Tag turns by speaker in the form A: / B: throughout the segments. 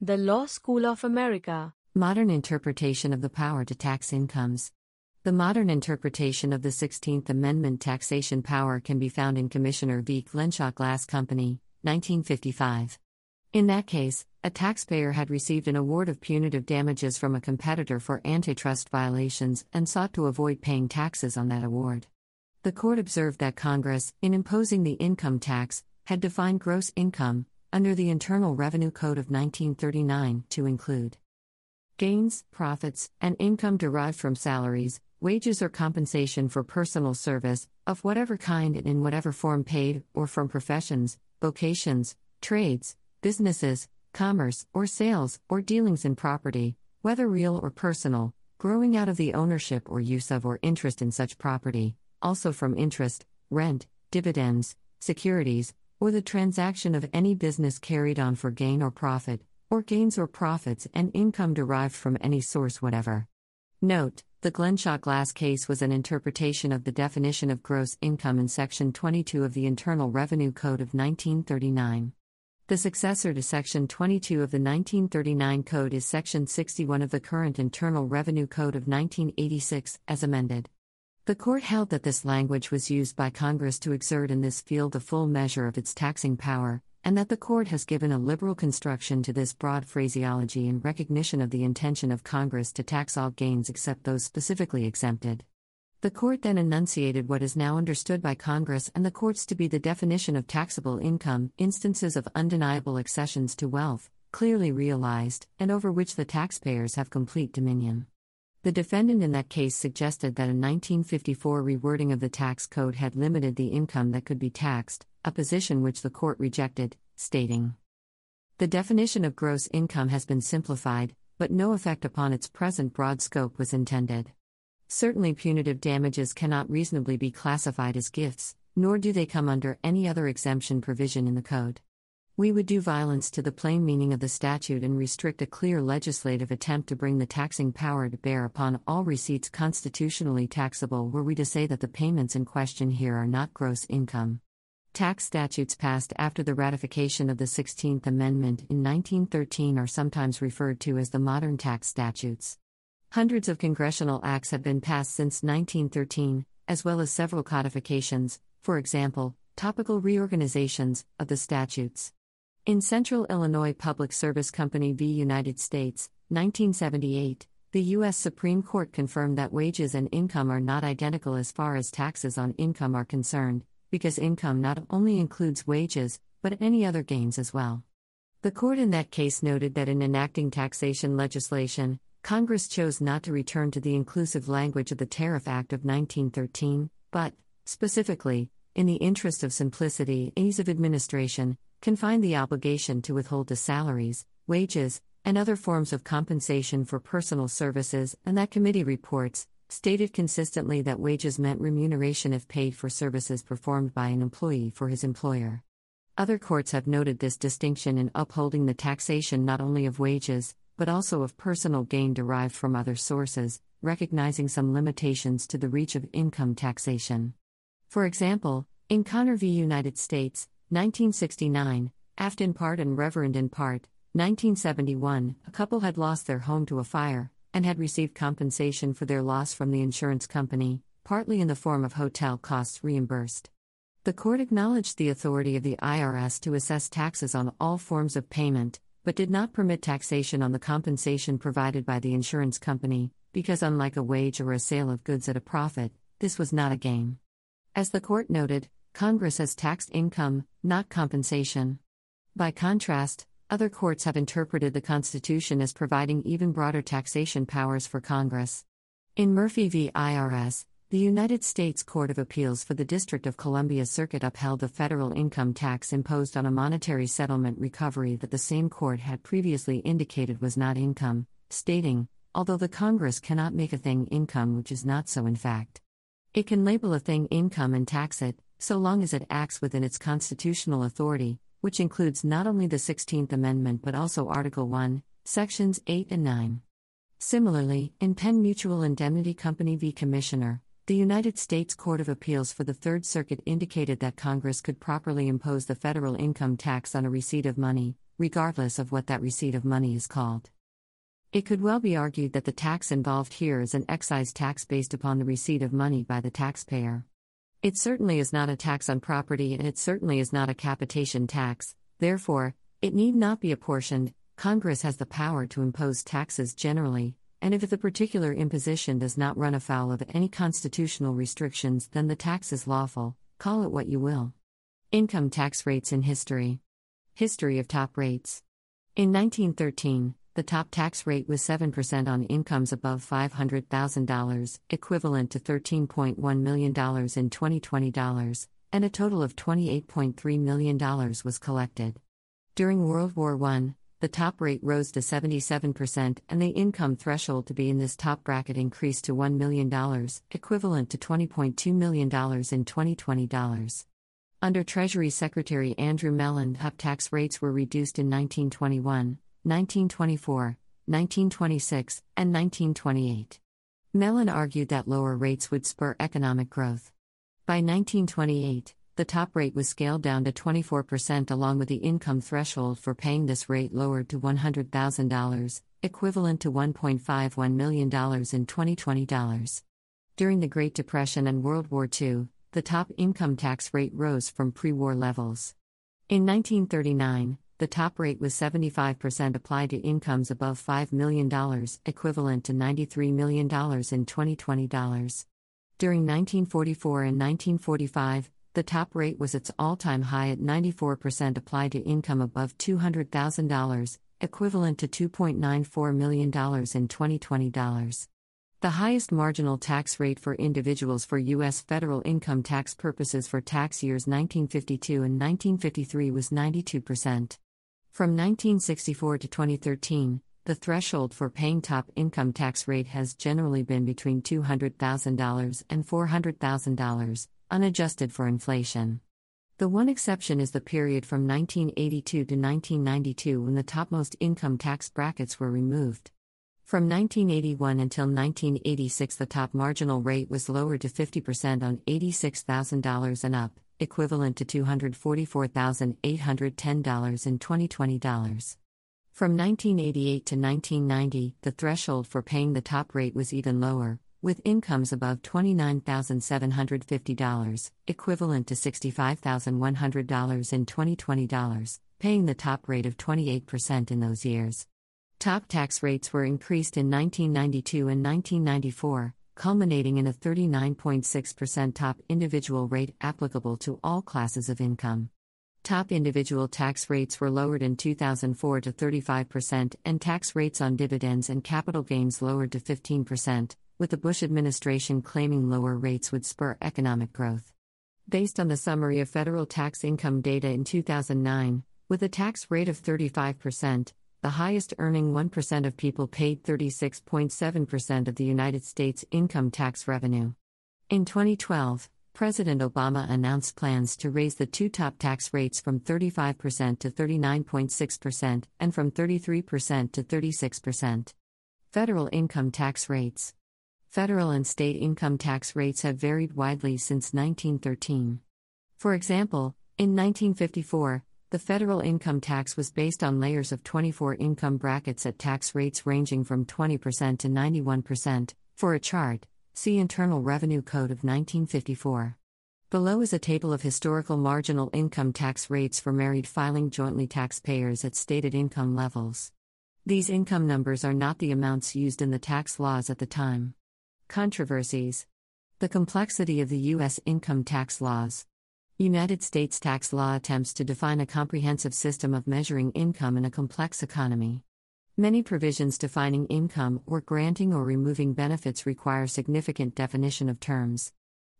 A: The Law School of America.
B: Modern interpretation of the power to tax incomes. The modern interpretation of the 16th Amendment taxation power can be found in Commissioner v. Glenshaw Glass Company, 1955. In that case, a taxpayer had received an award of punitive damages from a competitor for antitrust violations and sought to avoid paying taxes on that award. The court observed that Congress, in imposing the income tax, had defined gross income, under the Internal Revenue Code of 1939, to include gains, profits, and income derived from salaries, wages, or compensation for personal service, of whatever kind and in whatever form paid, or from professions, vocations, trades, businesses, commerce, or sales, or dealings in property, whether real or personal, growing out of the ownership or use of or interest in such property, also from interest, rent, dividends, securities, or the transaction of any business carried on for gain or profit, or gains or profits and income derived from any source whatever. Note, the Glenshaw Glass case was an interpretation of the definition of gross income in Section 22 of the Internal Revenue Code of 1939. The successor to Section 22 of the 1939 Code is Section 61 of the current Internal Revenue Code of 1986, as amended. The court held that this language was used by Congress to exert in this field the full measure of its taxing power, and that the court has given a liberal construction to this broad phraseology in recognition of the intention of Congress to tax all gains except those specifically exempted. The court then enunciated what is now understood by Congress and the courts to be the definition of taxable income, instances of undeniable accessions to wealth, clearly realized, and over which the taxpayers have complete dominion. The defendant in that case suggested that a 1954 rewording of the tax code had limited the income that could be taxed, a position which the court rejected, stating The definition of gross income has been simplified, but no effect upon its present broad scope was intended. Certainly, punitive damages cannot reasonably be classified as gifts, nor do they come under any other exemption provision in the Code. We would do violence to the plain meaning of the statute and restrict a clear legislative attempt to bring the taxing power to bear upon all receipts constitutionally taxable were we to say that the payments in question here are not gross income. Tax statutes passed after the ratification of the 16th Amendment in 1913 are sometimes referred to as the modern tax statutes. Hundreds of congressional acts have been passed since 1913, as well as several codifications, for example, topical reorganizations, of the statutes. In Central Illinois Public Service Company v. United States, 1978, the U.S. Supreme Court confirmed that wages and income are not identical as far as taxes on income are concerned, because income not only includes wages, but any other gains as well. The court in that case noted that in enacting taxation legislation, Congress chose not to return to the inclusive language of the Tariff Act of 1913, but, specifically, in the interest of simplicity and ease of administration, confined the obligation to withhold the salaries, wages, and other forms of compensation for personal services, and that committee reports stated consistently that wages meant remuneration if paid for services performed by an employee for his employer. Other courts have noted this distinction in upholding the taxation not only of wages, but also of personal gain derived from other sources, recognizing some limitations to the reach of income taxation. For example, in Conner v. United States, 1969, Aft in part and Reverend in part, 1971, a couple had lost their home to a fire, and had received compensation for their loss from the insurance company, partly in the form of hotel costs reimbursed. The court acknowledged the authority of the IRS to assess taxes on all forms of payment, but did not permit taxation on the compensation provided by the insurance company, because unlike a wage or a sale of goods at a profit, this was not a gain. As the court noted, Congress has taxed income, not compensation. By contrast, other courts have interpreted the Constitution as providing even broader taxation powers for Congress. In Murphy v. IRS, the United States Court of Appeals for the District of Columbia Circuit upheld a federal income tax imposed on a monetary settlement recovery that the same court had previously indicated was not income, stating, although the Congress cannot make a thing income which is not so in fact. It can label a thing income and tax it, so long as it acts within its constitutional authority, which includes not only the 16th Amendment but also Article 1, Sections 8 and 9. Similarly, in Penn Mutual Indemnity Company v. Commissioner, the United States Court of Appeals for the Third Circuit indicated that Congress could properly impose the federal income tax on a receipt of money, regardless of what that receipt of money is called. It could well be argued that the tax involved here is an excise tax based upon the receipt of money by the taxpayer. It certainly is not a tax on property and it certainly is not a capitation tax, therefore, it need not be apportioned. Congress has the power to impose taxes generally, and if the particular imposition does not run afoul of any constitutional restrictions, then the tax is lawful, call it what you will. Income tax rates in history. History of top rates. In 1913, the top tax rate was 7% on incomes above $500,000, equivalent to $13.1 million in 2020 dollars, and a total of $28.3 million was collected. During World War I, the top rate rose to 77%, and the income threshold to be in this top bracket increased to $1 million, equivalent to $20.2 million in 2020 dollars. Under Treasury Secretary Andrew Mellon, top tax rates were reduced in 1921, 1924, 1926, and 1928. Mellon argued that lower rates would spur economic growth. By 1928, the top rate was scaled down to 24% along with the income threshold for paying this rate lowered to $100,000, equivalent to $1.51 million in 2020 dollars. During the Great Depression and World War II, the top income tax rate rose from pre war levels. In 1939, the top rate was 75% applied to incomes above $5 million, equivalent to $93 million in 2020 dollars. During 1944 and 1945, the top rate was its all time high at 94% applied to income above $200,000, equivalent to $2.94 million in 2020 dollars. The highest marginal tax rate for individuals for U.S. federal income tax purposes for tax years 1952 and 1953 was 92%. From 1964 to 2013, the threshold for paying top income tax rate has generally been between $200,000 and $400,000, unadjusted for inflation. The one exception is the period from 1982 to 1992 when the topmost income tax brackets were removed. From 1981 until 1986, the top marginal rate was lowered to 50% on $86,000 and up equivalent to $244,810 in 2020 dollars. From 1988 to 1990, the threshold for paying the top rate was even lower, with incomes above $29,750, equivalent to $65,100 in 2020 dollars, paying the top rate of 28% in those years. Top tax rates were increased in 1992 and 1994, culminating in a 39.6% top individual rate applicable to all classes of income. Top individual tax rates were lowered in 2004 to 35%, and tax rates on dividends and capital gains lowered to 15%, with the Bush administration claiming lower rates would spur economic growth. Based on the summary of federal tax income data in 2009, with a tax rate of 35%, the highest earning 1% of people paid 36.7% of the United States income tax revenue. In 2012, President Obama announced plans to raise the two top tax rates from 35% to 39.6% and from 33% to 36%. Federal income tax rates. Federal and state income tax rates have varied widely since 1913. For example, in 1954, the federal income tax was based on layers of 24 income brackets at tax rates ranging from 20% to 91%. For a chart, see Internal Revenue Code of 1954. Below is a table of historical marginal income tax rates for married filing jointly taxpayers at stated income levels. These income numbers are not the amounts used in the tax laws at the time. Controversies. The complexity of the U.S. income tax laws. United States tax law attempts to define a comprehensive system of measuring income in a complex economy. Many provisions defining income or granting or removing benefits require significant definition of terms.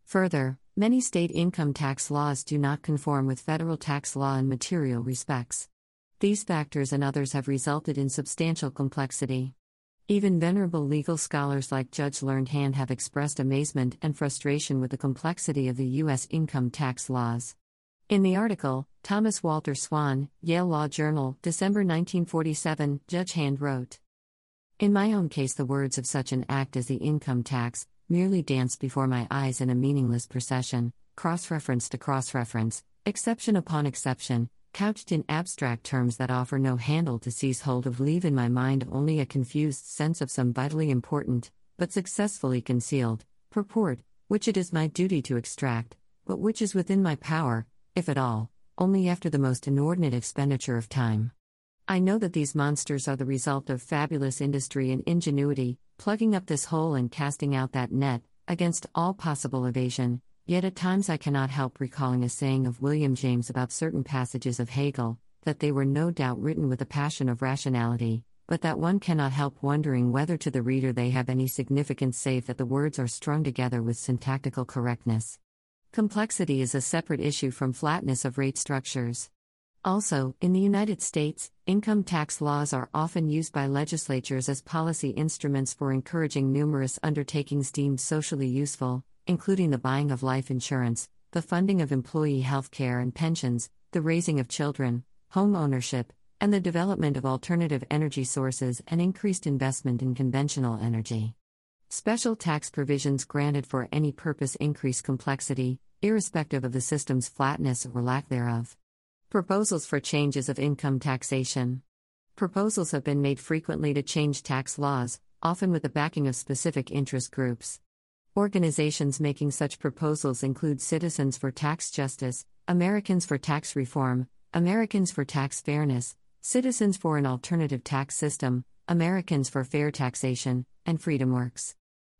B: Further, many state income tax laws do not conform with federal tax law in material respects. These factors and others have resulted in substantial complexity. Even venerable legal scholars like Judge Learned Hand have expressed amazement and frustration with the complexity of the U.S. income tax laws. In the article, Thomas Walter Swan, Yale Law Journal, December 1947, Judge Hand wrote In my own case, the words of such an act as the income tax merely dance before my eyes in a meaningless procession, cross reference to cross reference, exception upon exception, couched in abstract terms that offer no handle to seize hold of, leave in my mind only a confused sense of some vitally important, but successfully concealed, purport, which it is my duty to extract, but which is within my power, if at all, only after the most inordinate expenditure of time. I know that these monsters are the result of fabulous industry and ingenuity, plugging up this hole and casting out that net, against all possible evasion, Yet at times I cannot help recalling a saying of William James about certain passages of Hegel, that they were no doubt written with a passion of rationality, but that one cannot help wondering whether to the reader they have any significance save that the words are strung together with syntactical correctness. Complexity is a separate issue from flatness of rate structures. Also, in the United States, income tax laws are often used by legislatures as policy instruments for encouraging numerous undertakings deemed socially useful, including the buying of life insurance, the funding of employee health care and pensions, the raising of children, home ownership, and the development of alternative energy sources and increased investment in conventional energy. Special tax provisions granted for any purpose increase complexity, irrespective of the system's flatness or lack thereof. Proposals for changes of income taxation. Proposals have been made frequently to change tax laws, often with the backing of specific interest groups. Organizations making such proposals include Citizens for Tax Justice, Americans for Tax Reform, Americans for Tax Fairness, Citizens for an Alternative Tax System, Americans for Fair Taxation, and FreedomWorks.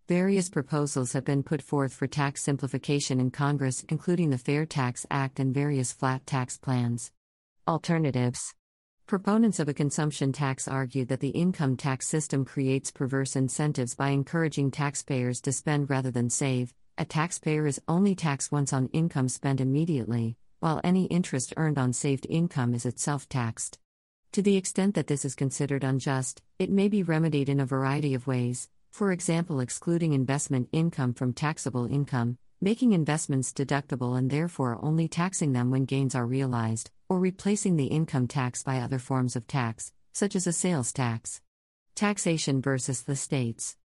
B: Various proposals have been put forth for tax simplification in Congress, including the Fair Tax Act and various flat tax plans. Alternatives Proponents of a consumption tax argue that the income tax system creates perverse incentives by encouraging taxpayers to spend rather than save. A taxpayer is only taxed once on income spent immediately, while any interest earned on saved income is itself taxed. To the extent that this is considered unjust, it may be remedied in a variety of ways, for example, excluding investment income from taxable income, making investments deductible and therefore only taxing them when gains are realized, or replacing the income tax by other forms of tax, such as a sales tax. Taxation versus the states.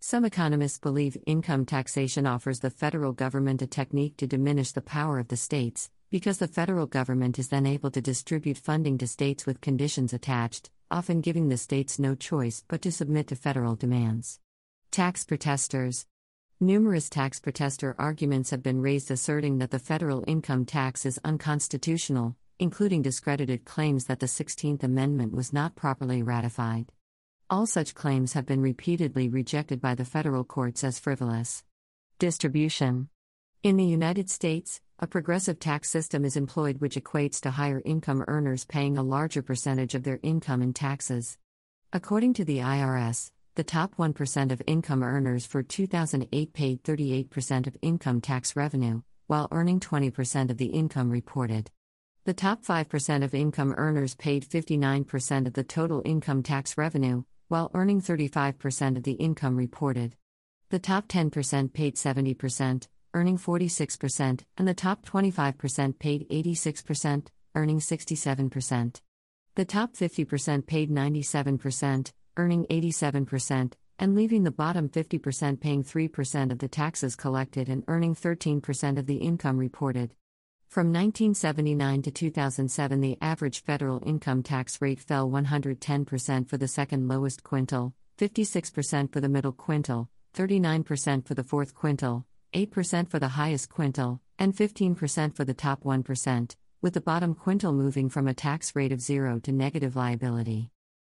B: Some economists believe income taxation offers the federal government a technique to diminish the power of the states, because the federal government is then able to distribute funding to states with conditions attached, often giving the states no choice but to submit to federal demands. Tax protesters, Numerous tax protester arguments have been raised asserting that the federal income tax is unconstitutional, including discredited claims that the 16th Amendment was not properly ratified. All such claims have been repeatedly rejected by the federal courts as frivolous. Distribution In the United States, a progressive tax system is employed which equates to higher income earners paying a larger percentage of their income in taxes. According to the IRS, the top 1% of income earners for 2008 paid 38% of income tax revenue, while earning 20% of the income reported. The top 5% of income earners paid 59% of the total income tax revenue, while earning 35% of the income reported. The top 10% paid 70%, earning 46%, and the top 25% paid 86%, earning 67%. The top 50% paid 97%, earning 87%, and leaving the bottom 50% paying 3% of the taxes collected and earning 13% of the income reported. From 1979 to 2007, the average federal income tax rate fell 110% for the second lowest quintile, 56% for the middle quintile, 39% for the fourth quintile, 8% for the highest quintile, and 15% for the top 1%, with the bottom quintile moving from a tax rate of zero to negative liability.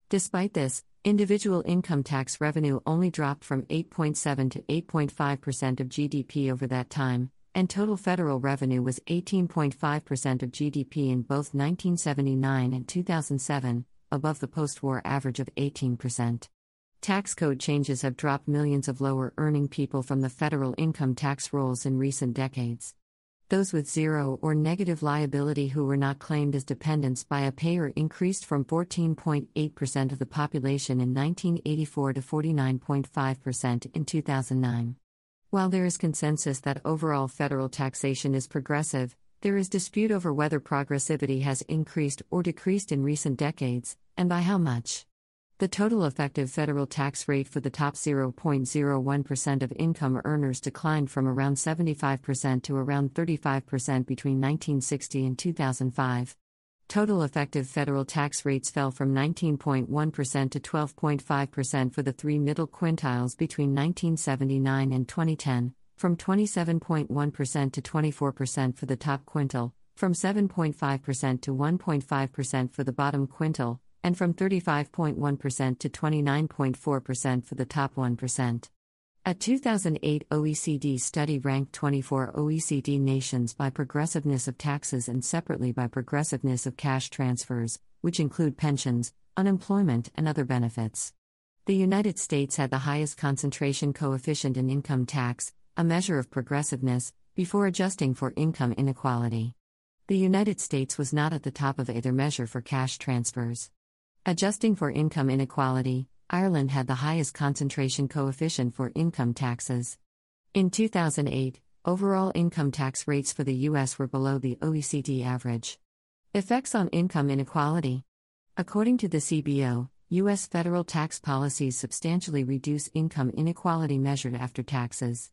B: Despite this, individual income tax revenue only dropped from 8.7 to 8.5% of GDP over that time, and total federal revenue was 18.5% of GDP in both 1979 and 2007, above the post war average of 18%. Tax code changes have dropped millions of lower earning people from the federal income tax rolls in recent decades. Those with zero or negative liability who were not claimed as dependents by a payer increased from 14.8% of the population in 1984 to 49.5% in 2009. While there is consensus that overall federal taxation is progressive, there is dispute over whether progressivity has increased or decreased in recent decades, and by how much. The total effective federal tax rate for the top 0.01% of income earners declined from around 75% to around 35% between 1960 and 2005. Total effective federal tax rates fell from 19.1% to 12.5% for the three middle quintiles between 1979 and 2010, from 27.1% to 24% for the top quintile, from 7.5% to 1.5% for the bottom quintile, and from 35.1% to 29.4% for the top 1%. A 2008 OECD study ranked 24 OECD nations by progressiveness of taxes and separately by progressiveness of cash transfers, which include pensions, unemployment, and other benefits. The United States had the highest concentration coefficient in income tax, a measure of progressiveness, before adjusting for income inequality. The United States was not at the top of either measure for cash transfers. Adjusting for income inequality, Ireland had the highest concentration coefficient for income taxes. In 2008, overall income tax rates for the U.S. were below the OECD average. Effects on income inequality. According to the CBO, U.S. federal tax policies substantially reduce income inequality measured after taxes.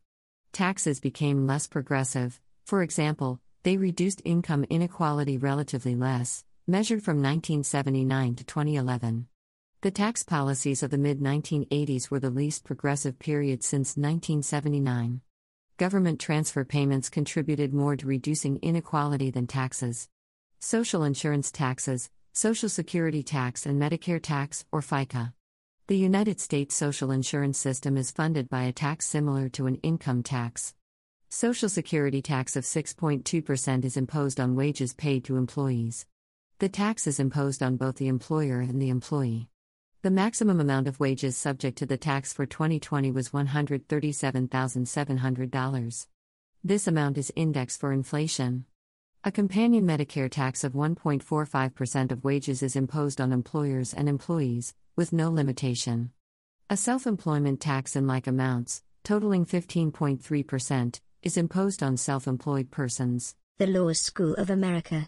B: Taxes became less progressive, for example, they reduced income inequality relatively less, measured from 1979 to 2011. The tax policies of the mid 1980s were the least progressive period since 1979. Government transfer payments contributed more to reducing inequality than taxes. Social insurance taxes, Social Security tax, and Medicare tax, or FICA. The United States social insurance system is funded by a tax similar to an income tax. Social Security tax of 6.2% is imposed on wages paid to employees. The tax is imposed on both the employer and the employee. The maximum amount of wages subject to the tax for 2020 was $137,700. This amount is indexed for inflation. A companion Medicare tax of 1.45% of wages is imposed on employers and employees, with no limitation. A self employment tax in like amounts, totaling 15.3%, is imposed on self employed persons.
C: The Law School of America.